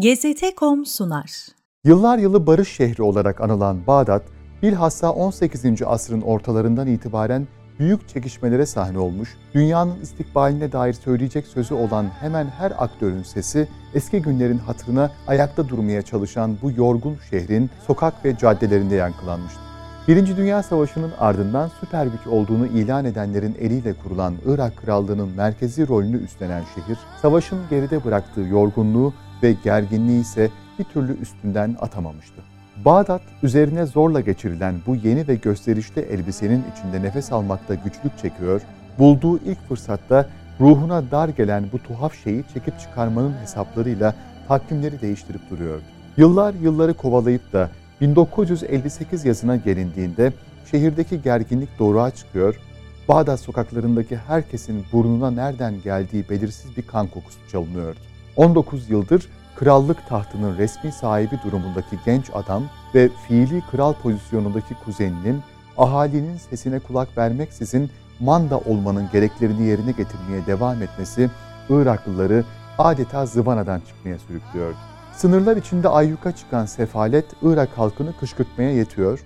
GZT.com sunar. Yıllar yılı barış şehri olarak anılan Bağdat, bilhassa 18. asrın ortalarından itibaren büyük çekişmelere sahne olmuş, dünyanın istikbaline dair söyleyecek sözü olan hemen her aktörün sesi, eski günlerin hatırına ayakta durmaya çalışan bu yorgun şehrin sokak ve caddelerinde yankılanmıştı. Birinci Dünya Savaşı'nın ardından süper güç olduğunu ilan edenlerin eliyle kurulan Irak Krallığı'nın merkezi rolünü üstlenen şehir, savaşın geride bıraktığı yorgunluğu ve gerginliği ise bir türlü üstünden atamamıştı. Bağdat, üzerine zorla geçirilen bu yeni ve gösterişli elbisenin içinde nefes almakta güçlük çekiyor, bulduğu ilk fırsatta ruhuna dar gelen bu tuhaf şeyi çekip çıkarmanın hesaplarıyla takvimleri değiştirip duruyordu. Yıllar yılları kovalayıp da 1958 yazına gelindiğinde şehirdeki gerginlik doğruğa çıkıyor, Bağdat sokaklarındaki herkesin burnuna nereden geldiği belirsiz bir kan kokusu çalınıyordu. 19 yıldır krallık tahtının resmi sahibi durumundaki genç adam ve fiili kral pozisyonundaki kuzeninin ahalinin sesine kulak vermeksizin manda olmanın gereklerini yerine getirmeye devam etmesi Iraklıları adeta zıvanadan çıkmaya sürüklüyordu. Sınırlar içinde ayyuka çıkan sefalet Irak halkını kışkırtmaya yetiyor,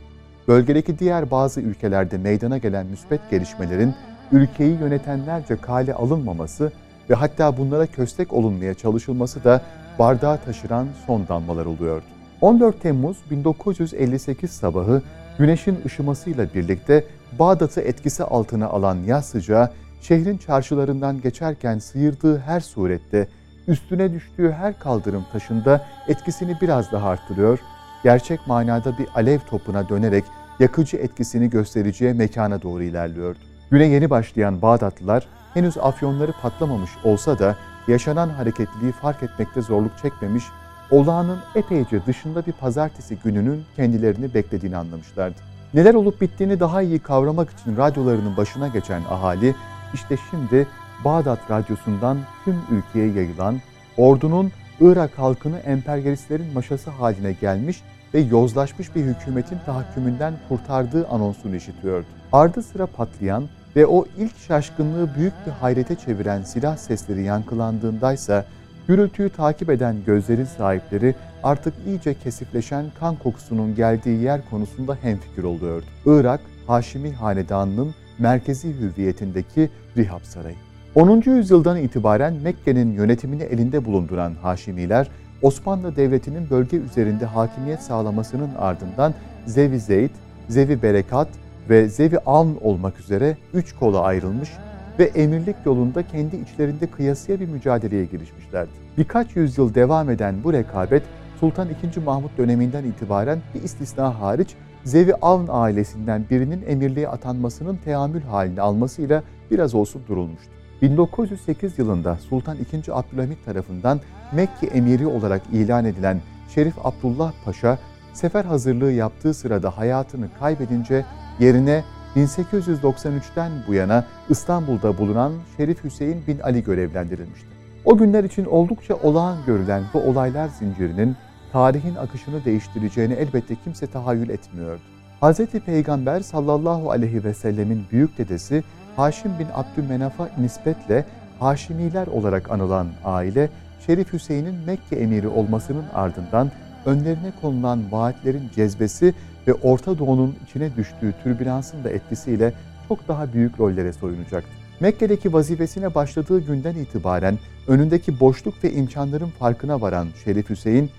bölgedeki diğer bazı ülkelerde meydana gelen müspet gelişmelerin ülkeyi yönetenlerce kale alınmaması ve hatta bunlara köstek olunmaya çalışılması da bardağı taşıran son damlalar oluyordu. 14 Temmuz 1958 sabahı güneşin ışımasıyla birlikte Bağdat'ı etkisi altına alan yaz sıcağı şehrin çarşılarından geçerken sıyırdığı her surette üstüne düştüğü her kaldırım taşında etkisini biraz daha arttırıyor, gerçek manada bir alev topuna dönerek yakıcı etkisini göstereceği mekana doğru ilerliyordu. Güne yeni başlayan Bağdatlılar henüz afyonları patlamamış olsa da yaşanan hareketliliği fark etmekte zorluk çekmemiş, olağanın epeyce dışında bir pazartesi gününün kendilerini beklediğini anlamışlardı. Neler olup bittiğini daha iyi kavramak için radyolarının başına geçen ahali, işte şimdi Bağdat Radyosu'ndan tüm ülkeye yayılan, ordunun Irak halkını emperyalistlerin maşası haline gelmiş ve yozlaşmış bir hükümetin tahakkümünden kurtardığı anonsunu işitiyordu. Ardı sıra patlayan ve o ilk şaşkınlığı büyük bir hayrete çeviren silah sesleri yankılandığındaysa gürültüyü takip eden gözlerin sahipleri artık iyice kesifleşen kan kokusunun geldiği yer konusunda hemfikir oluyordu. Irak, Haşimi Hanedanı'nın merkezi hüviyetindeki Rihab Sarayı. 10. yüzyıldan itibaren Mekke'nin yönetimini elinde bulunduran Haşimiler, Osmanlı Devleti'nin bölge üzerinde hakimiyet sağlamasının ardından Zevi Zeyd, Zevi Berekat ve Zevi Avn olmak üzere üç kola ayrılmış ve emirlik yolunda kendi içlerinde kıyasıya bir mücadeleye girişmişlerdi. Birkaç yüzyıl devam eden bu rekabet Sultan II. Mahmut döneminden itibaren bir istisna hariç Zevi Avn ailesinden birinin emirliğe atanmasının teamül halini almasıyla biraz olsun durulmuştu. 1908 yılında Sultan II. Abdülhamit tarafından Mekke emiri olarak ilan edilen Şerif Abdullah Paşa, sefer hazırlığı yaptığı sırada hayatını kaybedince yerine 1893'ten bu yana İstanbul'da bulunan Şerif Hüseyin bin Ali görevlendirilmişti. O günler için oldukça olağan görülen bu olaylar zincirinin tarihin akışını değiştireceğini elbette kimse tahayyül etmiyordu. Hz. Peygamber sallallahu aleyhi ve sellemin büyük dedesi Haşim bin Abdümenaf'a nispetle Haşimiler olarak anılan aile, Şerif Hüseyin'in Mekke emiri olmasının ardından önlerine konulan vaatlerin cezbesi ve Orta Doğu'nun içine düştüğü türbülansın da etkisiyle çok daha büyük rollere soyunacaktı. Mekke'deki vazifesine başladığı günden itibaren önündeki boşluk ve imkanların farkına varan Şerif Hüseyin,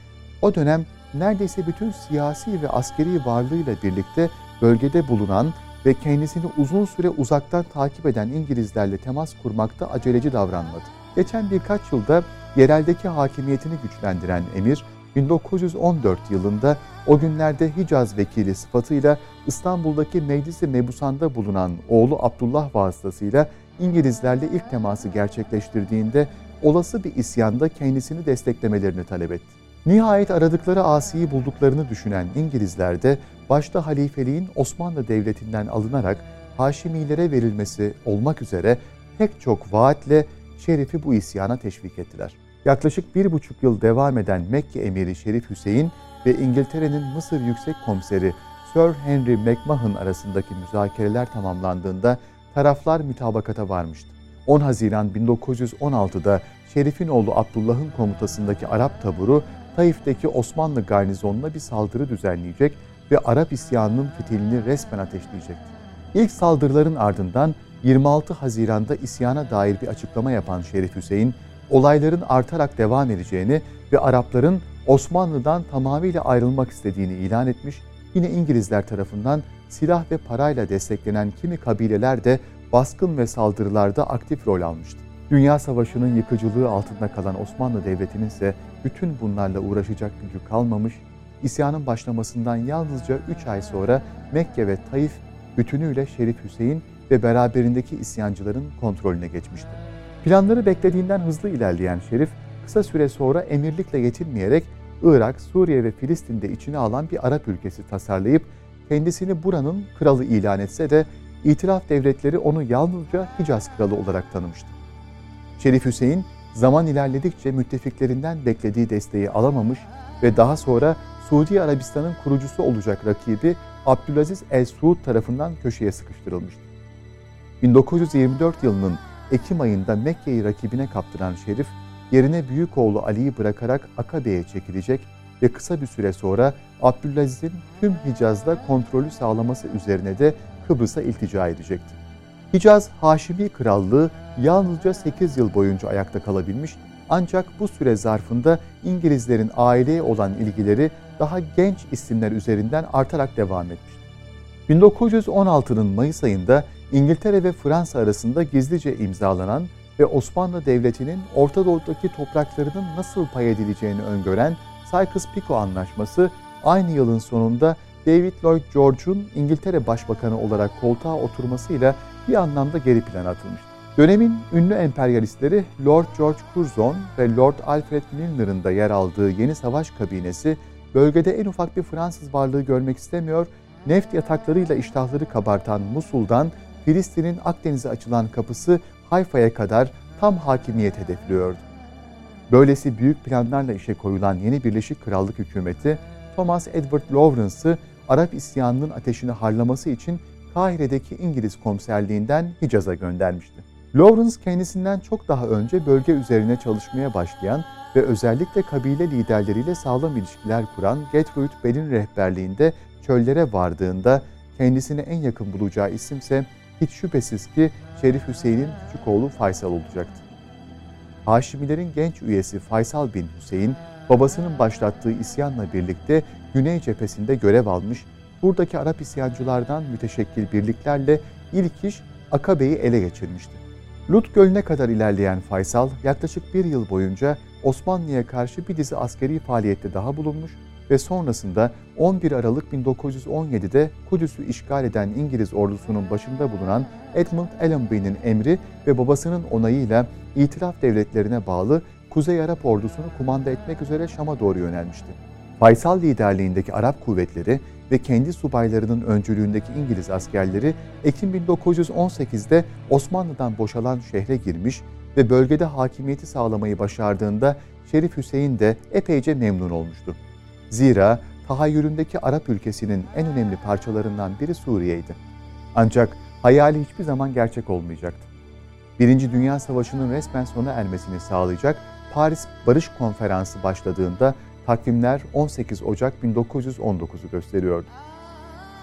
o dönem neredeyse bütün siyasi ve askeri varlığıyla birlikte bölgede bulunan ve kendisini uzun süre uzaktan takip eden İngilizlerle temas kurmakta aceleci davranmadı. Geçen birkaç yılda yereldeki hakimiyetini güçlendiren emir, 1914 yılında o günlerde Hicaz vekili sıfatıyla İstanbul'daki Meclis-i Mebusan'da bulunan oğlu Abdullah vasıtasıyla İngilizlerle ilk teması gerçekleştirdiğinde olası bir isyanda kendisini desteklemelerini talep etti. Nihayet aradıkları Asi'yi bulduklarını düşünen İngilizler de başta halifeliğin Osmanlı Devleti'nden alınarak Haşimilere verilmesi olmak üzere pek çok vaatle Şerif'i bu isyana teşvik ettiler. Yaklaşık bir buçuk yıl devam eden Mekke emiri Şerif Hüseyin ve İngiltere'nin Mısır Yüksek Komiseri Sir Henry McMahon arasındaki müzakereler tamamlandığında taraflar mütabakata varmıştı. 10 Haziran 1916'da Şerif'in oğlu Abdullah'ın komutasındaki Arap taburu Taif'teki Osmanlı garnizonuna bir saldırı düzenleyecek ve Arap isyanının fitilini resmen ateşleyecekti. İlk saldırıların ardından 26 Haziran'da isyana dair bir açıklama yapan Şerif Hüseyin, olayların artarak devam edeceğini ve Arapların Osmanlı'dan tamamıyla ayrılmak istediğini ilan etmiş, yine İngilizler tarafından silah ve parayla desteklenen kimi kabileler de baskın ve saldırılarda aktif rol almıştı. Dünya Savaşı'nın yıkıcılığı altında kalan Osmanlı Devleti'nin ise bütün bunlarla uğraşacak gücü kalmamış, isyanın başlamasından yalnızca 3 ay sonra Mekke ve Taif bütünüyle Şerif Hüseyin ve beraberindeki isyancıların kontrolüne geçmişti. Planları beklediğinden hızlı ilerleyen Şerif, kısa süre sonra emirlikle yetinmeyerek Irak, Suriye ve Filistin'de içine alan bir Arap ülkesi tasarlayıp kendisini buranın kralı ilan etse de İtilaf devletleri onu yalnızca Hicaz kralı olarak tanımıştı. Şerif Hüseyin zaman ilerledikçe müttefiklerinden beklediği desteği alamamış ve daha sonra Suudi Arabistan'ın kurucusu olacak rakibi Abdülaziz El Suud tarafından köşeye sıkıştırılmıştı. 1924 yılının Ekim ayında Mekke'yi rakibine kaptıran Şerif, yerine büyük oğlu Ali'yi bırakarak Akabe'ye çekilecek ve kısa bir süre sonra Abdülaziz'in tüm Hicaz'da kontrolü sağlaması üzerine de Kıbrıs'a iltica edecekti. Hicaz Haşimi Krallığı yalnızca 8 yıl boyunca ayakta kalabilmiş ancak bu süre zarfında İngilizlerin aileye olan ilgileri daha genç isimler üzerinden artarak devam etmişti. 1916'nın Mayıs ayında İngiltere ve Fransa arasında gizlice imzalanan ve Osmanlı Devleti'nin Orta Doğu'daki topraklarının nasıl pay edileceğini öngören Sykes-Picot Anlaşması aynı yılın sonunda David Lloyd George'un İngiltere Başbakanı olarak koltuğa oturmasıyla bir anlamda geri plana atılmıştı. Dönemin ünlü emperyalistleri Lord George Curzon ve Lord Alfred Milner'ın da yer aldığı yeni savaş kabinesi bölgede en ufak bir Fransız varlığı görmek istemiyor, neft yataklarıyla iştahları kabartan Musul'dan Filistin'in Akdeniz'e açılan kapısı Hayfa'ya kadar tam hakimiyet hedefliyordu. Böylesi büyük planlarla işe koyulan yeni Birleşik Krallık hükümeti, Thomas Edward Lawrence'ı Arap isyanının ateşini harlaması için Kahire'deki İngiliz komiserliğinden Hicaz'a göndermişti. Lawrence kendisinden çok daha önce bölge üzerine çalışmaya başlayan ve özellikle kabile liderleriyle sağlam ilişkiler kuran Gertrude Bell'in rehberliğinde çöllere vardığında kendisine en yakın bulacağı isimse hiç şüphesiz ki Şerif Hüseyin'in küçük oğlu Faysal olacaktı. Haşimilerin genç üyesi Faysal bin Hüseyin, babasının başlattığı isyanla birlikte Güney cephesinde görev almış, buradaki Arap isyancılardan müteşekkil birliklerle ilk iş Akabe'yi ele geçirmişti. Lut Gölü'ne kadar ilerleyen Faysal yaklaşık bir yıl boyunca Osmanlı'ya karşı bir dizi askeri faaliyette daha bulunmuş ve sonrasında 11 Aralık 1917'de Kudüs'ü işgal eden İngiliz ordusunun başında bulunan Edmund Allenby'nin emri ve babasının onayıyla İtilaf devletlerine bağlı Kuzey Arap ordusunu kumanda etmek üzere Şam'a doğru yönelmişti. Faysal liderliğindeki Arap kuvvetleri ve kendi subaylarının öncülüğündeki İngiliz askerleri Ekim 1918'de Osmanlı'dan boşalan şehre girmiş ve bölgede hakimiyeti sağlamayı başardığında Şerif Hüseyin de epeyce memnun olmuştu. Zira tahayyülündeki Arap ülkesinin en önemli parçalarından biri Suriye'ydi. Ancak hayali hiçbir zaman gerçek olmayacaktı. Birinci Dünya Savaşı'nın resmen sona ermesini sağlayacak Paris Barış Konferansı başladığında takvimler 18 Ocak 1919'u gösteriyordu.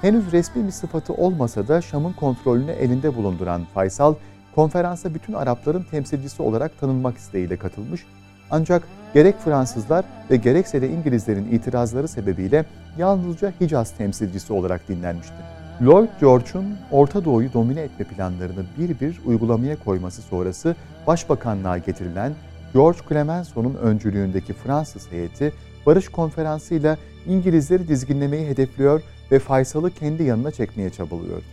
Henüz resmi bir sıfatı olmasa da Şam'ın kontrolünü elinde bulunduran Faysal, konferansa bütün Arapların temsilcisi olarak tanınmak isteğiyle katılmış ancak gerek Fransızlar ve gerekse de İngilizlerin itirazları sebebiyle yalnızca Hicaz temsilcisi olarak dinlenmişti. Lloyd George'un Orta Doğu'yu domine etme planlarını bir bir uygulamaya koyması sonrası başbakanlığa getirilen George Clemenceau'nun öncülüğündeki Fransız heyeti barış konferansıyla İngilizleri dizginlemeyi hedefliyor ve Faysal'ı kendi yanına çekmeye çabalıyordu.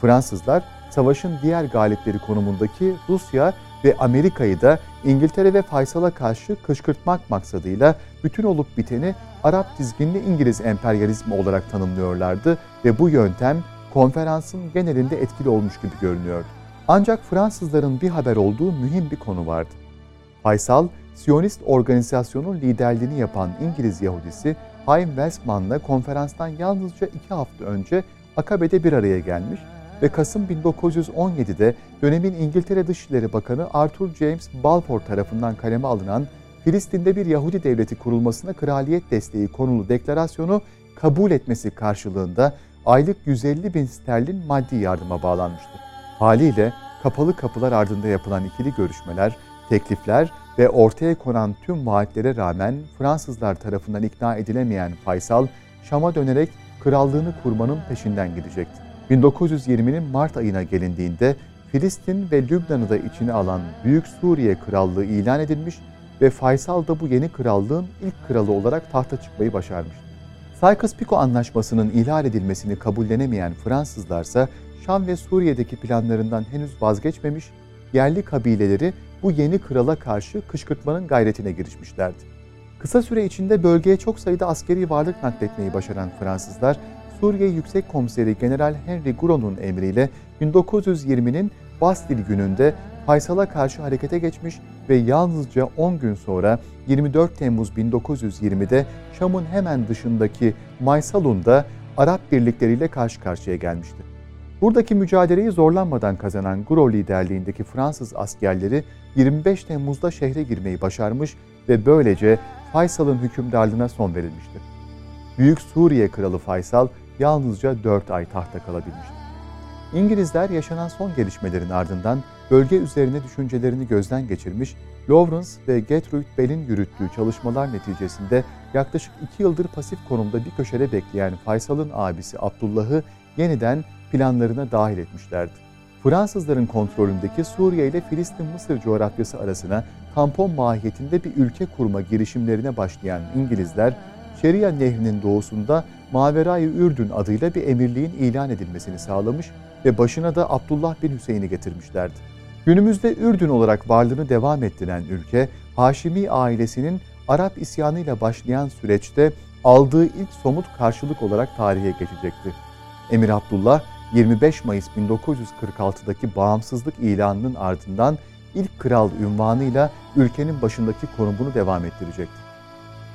Fransızlar savaşın diğer galipleri konumundaki Rusya ve Amerika'yı da İngiltere ve Faysal'a karşı kışkırtmak maksadıyla bütün olup biteni Arap dizginli İngiliz emperyalizmi olarak tanımlıyorlardı ve bu yöntem konferansın genelinde etkili olmuş gibi görünüyordu. Ancak Fransızların bir haber olduğu mühim bir konu vardı. Faysal, Siyonist organizasyonun liderliğini yapan İngiliz Yahudisi Haim Welsman'la konferanstan yalnızca iki hafta önce Akabe'de bir araya gelmiş ve Kasım 1917'de dönemin İngiltere Dışişleri Bakanı Arthur James Balfour tarafından kaleme alınan Filistin'de bir Yahudi devleti kurulmasına kraliyet desteği konulu deklarasyonu kabul etmesi karşılığında aylık 150 bin sterlin maddi yardıma bağlanmıştı. Haliyle kapalı kapılar ardında yapılan ikili görüşmeler, teklifler ve ortaya konan tüm vaatlere rağmen Fransızlar tarafından ikna edilemeyen Faysal, Şam'a dönerek krallığını kurmanın peşinden gidecekti. 1920'nin Mart ayına gelindiğinde Filistin ve Lübnan'ı da içine alan Büyük Suriye Krallığı ilan edilmiş ve Faysal da bu yeni krallığın ilk kralı olarak tahta çıkmayı başarmıştı. Sykes-Picot Anlaşması'nın ihlal edilmesini kabullenemeyen Fransızlarsa Şam ve Suriye'deki planlarından henüz vazgeçmemiş, yerli kabileleri bu yeni krala karşı kışkırtmanın gayretine girişmişlerdi. Kısa süre içinde bölgeye çok sayıda askeri varlık nakletmeyi başaran Fransızlar, Suriye Yüksek Komiseri General Henry Gouraud'un emriyle 1920'nin Bastil gününde Faysal'a karşı harekete geçmiş ve yalnızca 10 gün sonra 24 Temmuz 1920'de Şam'ın hemen dışındaki Maysalun'da Arap birlikleriyle karşı karşıya gelmişti. Buradaki mücadeleyi zorlanmadan kazanan Guro liderliğindeki Fransız askerleri 25 Temmuz'da şehre girmeyi başarmış ve böylece Faysal'ın hükümdarlığına son verilmişti. Büyük Suriye Kralı Faysal yalnızca 4 ay tahta kalabilmişti. İngilizler yaşanan son gelişmelerin ardından bölge üzerine düşüncelerini gözden geçirmiş, Lawrence ve Gertrude Bell'in yürüttüğü çalışmalar neticesinde yaklaşık iki yıldır pasif konumda bir köşede bekleyen Faysal'ın abisi Abdullah'ı yeniden planlarına dahil etmişlerdi. Fransızların kontrolündeki Suriye ile Filistin-Mısır coğrafyası arasına tampon mahiyetinde bir ülke kurma girişimlerine başlayan İngilizler, Şeria Nehri'nin doğusunda Maverayı Ürdün adıyla bir emirliğin ilan edilmesini sağlamış ve başına da Abdullah bin Hüseyin'i getirmişlerdi. Günümüzde Ürdün olarak varlığını devam ettiren ülke, Haşimi ailesinin Arap isyanıyla başlayan süreçte aldığı ilk somut karşılık olarak tarihe geçecekti. Emir Abdullah, 25 Mayıs 1946'daki bağımsızlık ilanının ardından ilk kral ünvanıyla ülkenin başındaki konumunu devam ettirecekti.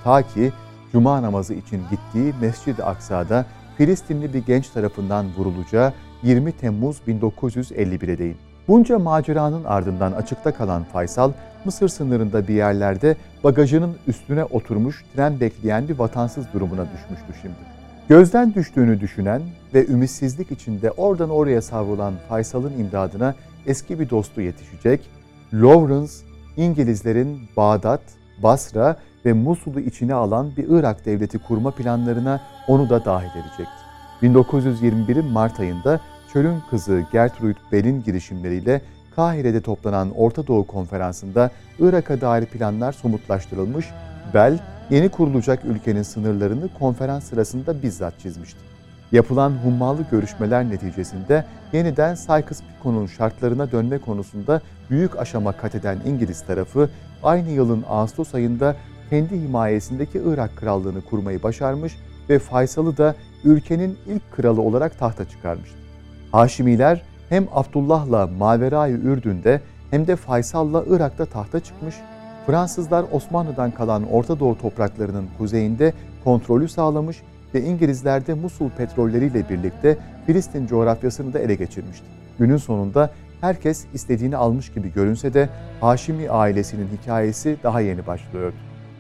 Ta ki Cuma namazı için gittiği Mescid-i Aksa'da Filistinli bir genç tarafından vurulacağı 20 Temmuz 1951'e değin. Bunca maceranın ardından açıkta kalan Faysal, Mısır sınırında bir yerlerde bagajının üstüne oturmuş tren bekleyen bir vatansız durumuna düşmüştü şimdi. Gözden düştüğünü düşünen ve ümitsizlik içinde oradan oraya savrulan Faysal'ın imdadına eski bir dostu yetişecek, Lawrence, İngilizlerin Bağdat, Basra ve Musul'u içine alan bir Irak devleti kurma planlarına onu da dahil edecekti. 1921'in Mart ayında Çölün kızı Gertrude Bell'in girişimleriyle Kahire'de toplanan Orta Doğu Konferansı'nda Irak'a dair planlar somutlaştırılmış, Bell, yeni kurulacak ülkenin sınırlarını konferans sırasında bizzat çizmişti. Yapılan hummalı görüşmeler neticesinde yeniden Sykes-Picot'un şartlarına dönme konusunda büyük aşama kat eden İngiliz tarafı aynı yılın Ağustos ayında kendi himayesindeki Irak krallığını kurmayı başarmış ve Faysal'ı da ülkenin ilk kralı olarak tahta çıkarmıştı. Haşimiler hem Abdullah'la Maverayı Ürdün'de hem de Faysal'la Irak'ta tahta çıkmış, Fransızlar Osmanlı'dan kalan Orta Doğu topraklarının kuzeyinde kontrolü sağlamış ve İngilizler de Musul petrolleriyle birlikte Filistin coğrafyasını da ele geçirmişti. Günün sonunda herkes istediğini almış gibi görünse de Haşimi ailesinin hikayesi daha yeni başlıyordu.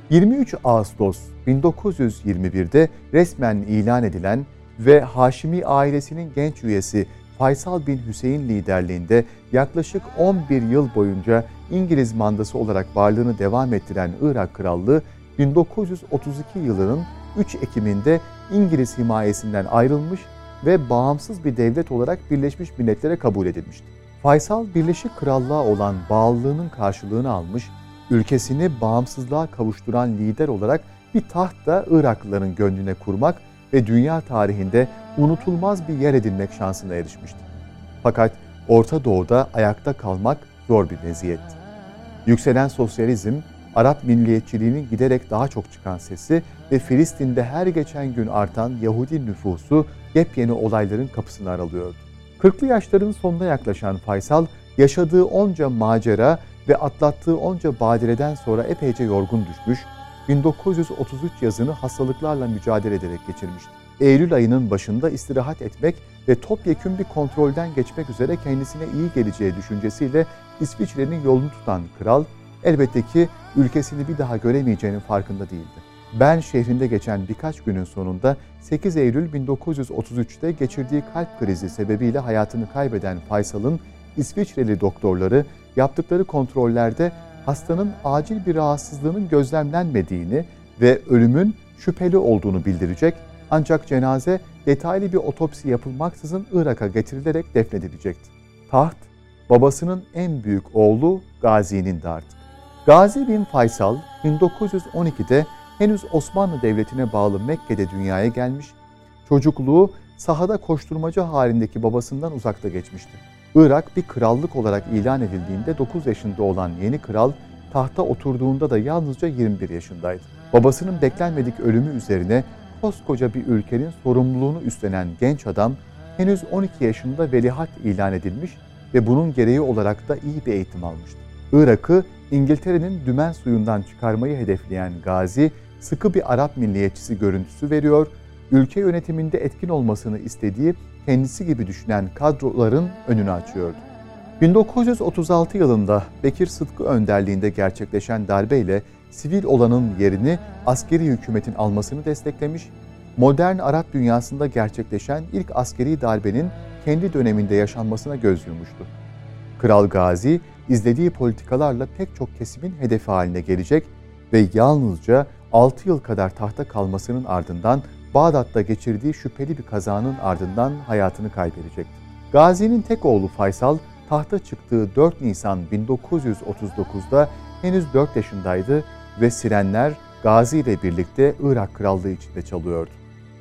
23 Ağustos 1921'de resmen ilan edilen ve Haşimi ailesinin genç üyesi Faysal bin Hüseyin liderliğinde yaklaşık 11 yıl boyunca İngiliz mandası olarak varlığını devam ettiren Irak Krallığı 1932 yılının 3 Ekim'inde İngiliz himayesinden ayrılmış ve bağımsız bir devlet olarak Birleşmiş Milletler'e kabul edilmişti. Faysal Birleşik Krallığa olan bağlılığının karşılığını almış, ülkesini bağımsızlığa kavuşturan lider olarak bir taht da Iraklıların gönlüne kurmak ve dünya tarihinde unutulmaz bir yer edinmek şansına erişmişti. Fakat Orta Doğu'da ayakta kalmak zor bir meziyetti. Yükselen sosyalizm, Arap milliyetçiliğinin giderek daha çok çıkan sesi ve Filistin'de her geçen gün artan Yahudi nüfusu yepyeni olayların kapısını aralıyordu. Kırklı yaşların sonuna yaklaşan Faysal, yaşadığı onca macera ve atlattığı onca badireden sonra epeyce yorgun düşmüş, 1933 yazını hastalıklarla mücadele ederek geçirmişti. Eylül ayının başında istirahat etmek ve topyekün bir kontrolden geçmek üzere kendisine iyi geleceği düşüncesiyle İsviçre'nin yolunu tutan kral, elbette ki ülkesini bir daha göremeyeceğinin farkında değildi. Ben şehrinde geçen birkaç günün sonunda 8 Eylül 1933'te geçirdiği kalp krizi sebebiyle hayatını kaybeden Faysal'ın İsviçreli doktorları yaptıkları kontrollerde hastanın acil bir rahatsızlığının gözlemlenmediğini ve ölümün şüpheli olduğunu bildirecek ancak cenaze detaylı bir otopsi yapılmaksızın Irak'a getirilerek defnedilecekti. Taht, babasının en büyük oğlu Gazi'nin de artık. Gazi bin Faysal 1912'de henüz Osmanlı Devleti'ne bağlı Mekke'de dünyaya gelmiş, çocukluğu sahada koşturmaca halindeki babasından uzakta geçmişti. Irak bir krallık olarak ilan edildiğinde 9 yaşında olan yeni kral tahta oturduğunda da yalnızca 21 yaşındaydı. Babasının beklenmedik ölümü üzerine koskoca bir ülkenin sorumluluğunu üstlenen genç adam henüz 12 yaşında velihat ilan edilmiş ve bunun gereği olarak da iyi bir eğitim almıştı. Irak'ı İngiltere'nin dümen suyundan çıkarmayı hedefleyen Gazi, sıkı bir Arap milliyetçisi görüntüsü veriyor, ülke yönetiminde etkin olmasını istediği kendisi gibi düşünen kadroların önünü açıyordu. 1936 yılında Bekir Sıtkı önderliğinde gerçekleşen darbeyle sivil olanın yerini askeri hükümetin almasını desteklemiş, modern Arap dünyasında gerçekleşen ilk askeri darbenin kendi döneminde yaşanmasına göz yummuştu. Kral Gazi izlediği politikalarla pek çok kesimin hedefi haline gelecek ve yalnızca 6 yıl kadar tahta kalmasının ardından Bağdat'ta geçirdiği şüpheli bir kazanın ardından hayatını kaybedecekti. Gazi'nin tek oğlu Faysal tahta çıktığı 4 Nisan 1939'da henüz 4 yaşındaydı ve sirenler Gazi ile birlikte Irak Krallığı içinde çalıyordu.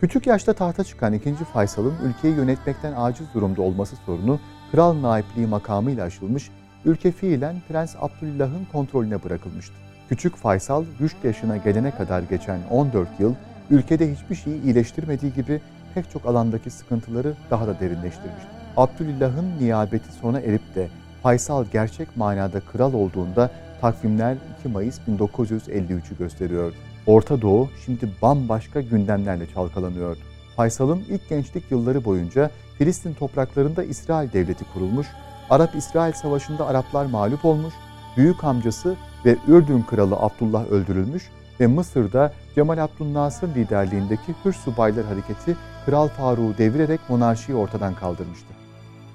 Küçük yaşta tahta çıkan 2. Faysal'ın ülkeyi yönetmekten aciz durumda olması sorunu kral naipliği makamıyla aşılmış, ülke fiilen Prens Abdullah'ın kontrolüne bırakılmıştı. Küçük Faysal rüşt yaşına gelene kadar geçen 14 yıl ülkede hiçbir şeyi iyileştirmediği gibi pek çok alandaki sıkıntıları daha da derinleştirmişti. Abdülillah'ın niyabeti sona erip de Faysal gerçek manada kral olduğunda takvimler 2 Mayıs 1953'ü gösteriyordu. Orta Doğu şimdi bambaşka gündemlerle çalkalanıyordu. Faysal'ın ilk gençlik yılları boyunca Filistin topraklarında İsrail devleti kurulmuş, Arap-İsrail savaşında Araplar mağlup olmuş, büyük amcası ve Ürdün kralı Abdullah öldürülmüş ve Mısır'da Cemal Abdülnasır liderliğindeki Hür Subaylar Hareketi Kral Faruk'u devirerek monarşiyi ortadan kaldırmıştı.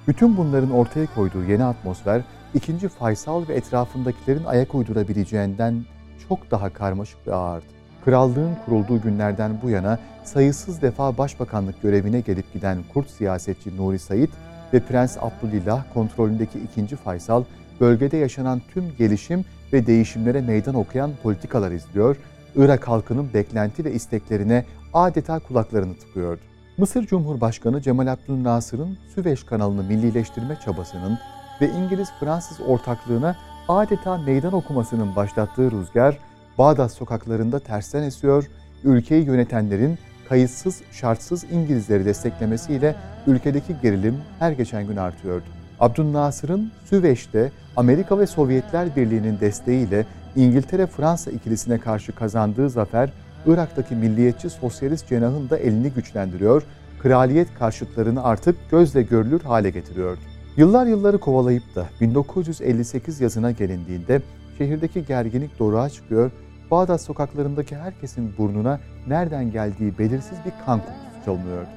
Bütün bunların ortaya koyduğu yeni atmosfer, ikinci Faysal ve etrafındakilerin ayak uydurabileceğinden çok daha karmaşık ve ağırdı. Krallığın kurulduğu günlerden bu yana sayısız defa başbakanlık görevine gelip giden Kurt siyasetçi Nuri Said ve Prens Abdülillah kontrolündeki ikinci Faysal, bölgede yaşanan tüm gelişim ve değişimlere meydan okuyan politikalar izliyor, Irak halkının beklenti ve isteklerine adeta kulaklarını tıkıyordu. Mısır Cumhurbaşkanı Cemal Abdülnasır'ın Süveyş kanalını millileştirme çabasının ve İngiliz-Fransız ortaklığına adeta meydan okumasının başlattığı rüzgar, Bağdat sokaklarında tersten esiyor, ülkeyi yönetenlerin kayıtsız şartsız İngilizleri desteklemesiyle ülkedeki gerilim her geçen gün artıyordu. Abdülnasır'ın Süveyş'te Amerika ve Sovyetler Birliği'nin desteğiyle İngiltere-Fransa ikilisine karşı kazandığı zafer, Irak'taki milliyetçi sosyalist cenahın da elini güçlendiriyor, kraliyet karşıtlarını artık gözle görülür hale getiriyordu. Yıllar yılları kovalayıp da 1958 yazına gelindiğinde şehirdeki gerginlik doruğa çıkıyor, Bağdat sokaklarındaki herkesin burnuna nereden geldiği belirsiz bir kan kokusu çalınıyordu.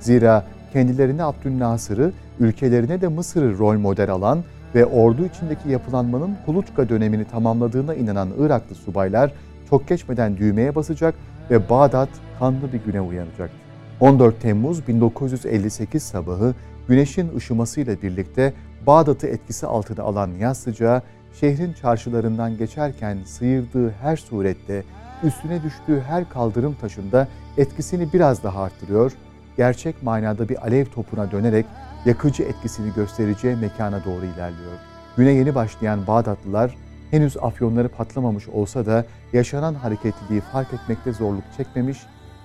Zira kendilerine Abdülnasır'ı, ülkelerine de Mısır'ı rol model alan ve ordu içindeki yapılanmanın Kuluçka dönemini tamamladığına inanan Iraklı subaylar çok geçmeden düğmeye basacak ve Bağdat kanlı bir güne uyanacaktı. 14 Temmuz 1958 sabahı güneşin ışımasıyla birlikte Bağdat'ı etkisi altına alan yaz sıcağı şehrin çarşılarından geçerken sıyırdığı her surette, üstüne düştüğü her kaldırım taşında etkisini biraz daha arttırıyor, gerçek manada bir alev topuna dönerek yakıcı etkisini göstereceği mekana doğru ilerliyor. Güne yeni başlayan Bağdatlılar henüz afyonları patlamamış olsa da yaşanan hareketliliği fark etmekte zorluk çekmemiş,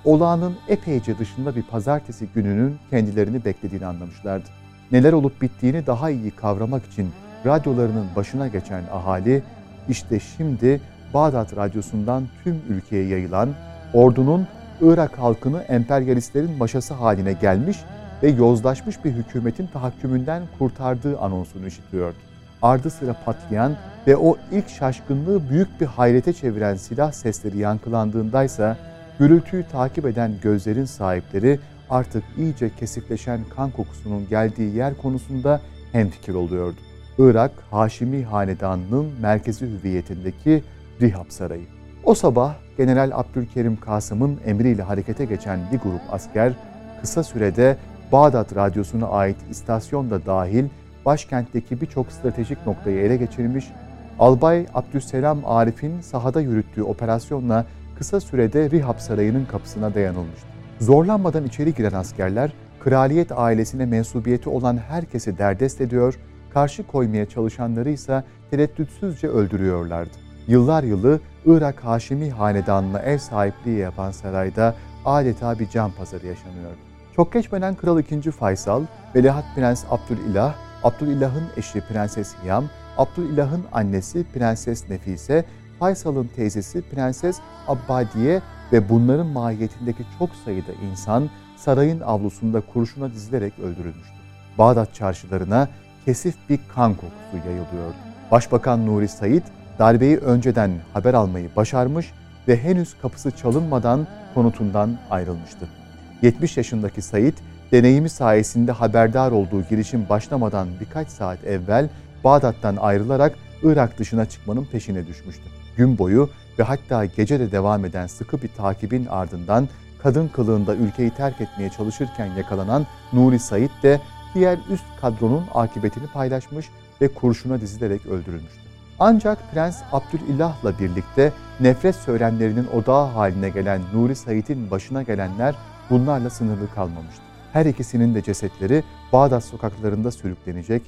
olağanın epeyce dışında bir pazartesi gününün kendilerini beklediğini anlamışlardı. Neler olup bittiğini daha iyi kavramak için radyolarının başına geçen ahali işte şimdi Bağdat Radyosu'ndan tüm ülkeye yayılan ordunun Irak halkını emperyalistlerin maşası haline gelmiş ve yozlaşmış bir hükümetin tahakkümünden kurtardığı anonsunu işitiyordu. ardı sıra patlayan ve o ilk şaşkınlığı büyük bir hayrete çeviren silah sesleri yankılandığındaysa gürültüyü takip eden gözlerin sahipleri artık iyice kesifleşen kan kokusunun geldiği yer konusunda hemfikir oluyordu. Irak Haşimi Hanedanı'nın merkezi hüviyetindeki Rihab Sarayı. O sabah General Abdülkerim Kasım'ın emriyle harekete geçen bir grup asker kısa sürede Bağdat Radyosu'na ait istasyon da dahil başkentteki birçok stratejik noktayı ele geçirmiş, Albay Abdüsselam Arif'in sahada yürüttüğü operasyonla kısa sürede Rihab Sarayı'nın kapısına dayanılmıştı. Zorlanmadan içeri giren askerler, kraliyet ailesine mensubiyeti olan herkesi derdest ediyor, karşı koymaya çalışanları ise tereddütsüzce öldürüyorlardı. Yıllar yılı Irak Haşimi Hanedanı'na ev sahipliği yapan sarayda adeta bir can pazarı yaşanıyordu. Çok geçmeden Kral II. Faysal, Veliaht Prens Abdülilah, Abdülilah'ın eşi Prenses Hiyam, Abdülilah'ın annesi Prenses Nefise, Faysal'ın teyzesi Prenses Abbadiye ve bunların mahiyetindeki çok sayıda insan sarayın avlusunda kurşuna dizilerek öldürülmüştü. Bağdat çarşılarına kesif bir kan kokusu yayılıyordu. Başbakan Nuri Said darbeyi önceden haber almayı başarmış ve henüz kapısı çalınmadan konutundan ayrılmıştı. 70 yaşındaki Said, deneyimi sayesinde haberdar olduğu girişim başlamadan birkaç saat evvel Bağdat'tan ayrılarak Irak dışına çıkmanın peşine düşmüştü. Gün boyu ve hatta gece de devam eden sıkı bir takibin ardından kadın kılığında ülkeyi terk etmeye çalışırken yakalanan Nuri Said de diğer üst kadronun akıbetini paylaşmış ve kurşuna dizilerek öldürülmüştü. Ancak Prens Abdülilah'la birlikte nefret söylemlerinin odağı haline gelen Nuri Said'in başına gelenler bunlarla sınırlı kalmamıştı. Her ikisinin de cesetleri Bağdat sokaklarında sürüklenecek,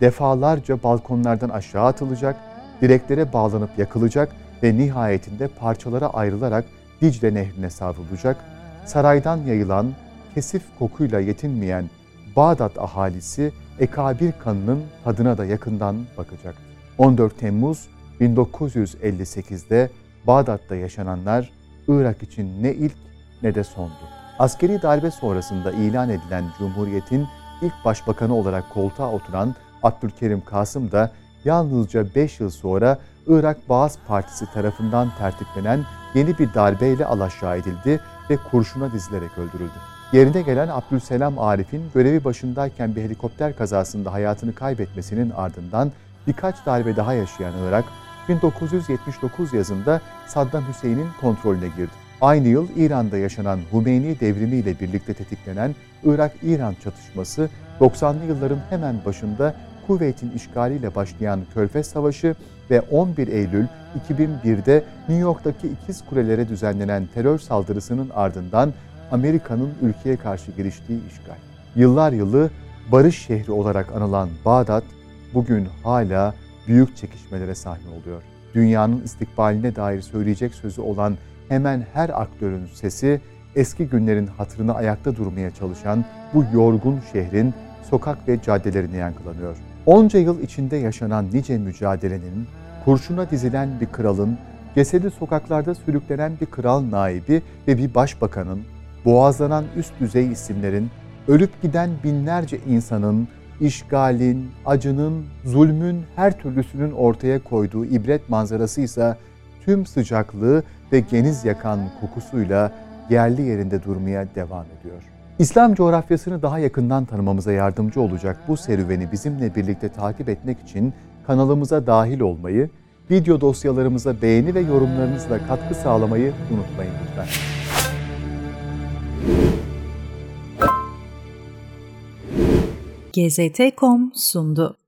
defalarca balkonlardan aşağı atılacak, direklere bağlanıp yakılacak ve nihayetinde parçalara ayrılarak Dicle Nehri'ne savrulacak, saraydan yayılan kesif kokuyla yetinmeyen Bağdat ahalisi ekabir kanının tadına da yakından bakacak. 14 Temmuz 1958'de Bağdat'ta yaşananlar Irak için ne ilk ne de sondu. Askeri darbe sonrasında ilan edilen Cumhuriyet'in ilk başbakanı olarak koltuğa oturan Abdülkerim Kasım da yalnızca 5 yıl sonra Irak Bağız Partisi tarafından tertiplenen yeni bir darbeyle alaşağı edildi ve kurşuna dizilerek öldürüldü. Yerine gelen Abdülselam Arif'in görevi başındayken bir helikopter kazasında hayatını kaybetmesinin ardından birkaç darbe daha yaşayan Irak, 1979 yazında Saddam Hüseyin'in kontrolüne girdi. Aynı yıl İran'da yaşanan Hümeyni devrimiyle birlikte tetiklenen Irak-İran çatışması 90'lı yılların hemen başında Kuveyt'in işgaliyle başlayan Körfez Savaşı ve 11 Eylül 2001'de New York'taki ikiz kulelere düzenlenen terör saldırısının ardından Amerika'nın ülkeye karşı giriştiği işgal. Yıllar yılı barış şehri olarak anılan Bağdat bugün hala büyük çekişmelere sahne oluyor. Dünyanın istikbaline dair söyleyecek sözü olan hemen her aktörün sesi eski günlerin hatırını ayakta durmaya çalışan bu yorgun şehrin sokak ve caddelerine yankılanıyor. Onca yıl içinde yaşanan nice mücadelenin, kurşuna dizilen bir kralın, cesedi sokaklarda sürüklenen bir kral naibi ve bir başbakanın, boğazlanan üst düzey isimlerin, ölüp giden binlerce insanın, işgalin, acının, zulmün her türlüsünün ortaya koyduğu ibret manzarası ise tüm sıcaklığı ve geniz yakan kokusuyla yerli yerinde durmaya devam ediyor. İslam coğrafyasını daha yakından tanımamıza yardımcı olacak bu serüveni bizimle birlikte takip etmek için kanalımıza dahil olmayı, video dosyalarımıza beğeni ve yorumlarınızla katkı sağlamayı unutmayın lütfen. GZT.com sundu.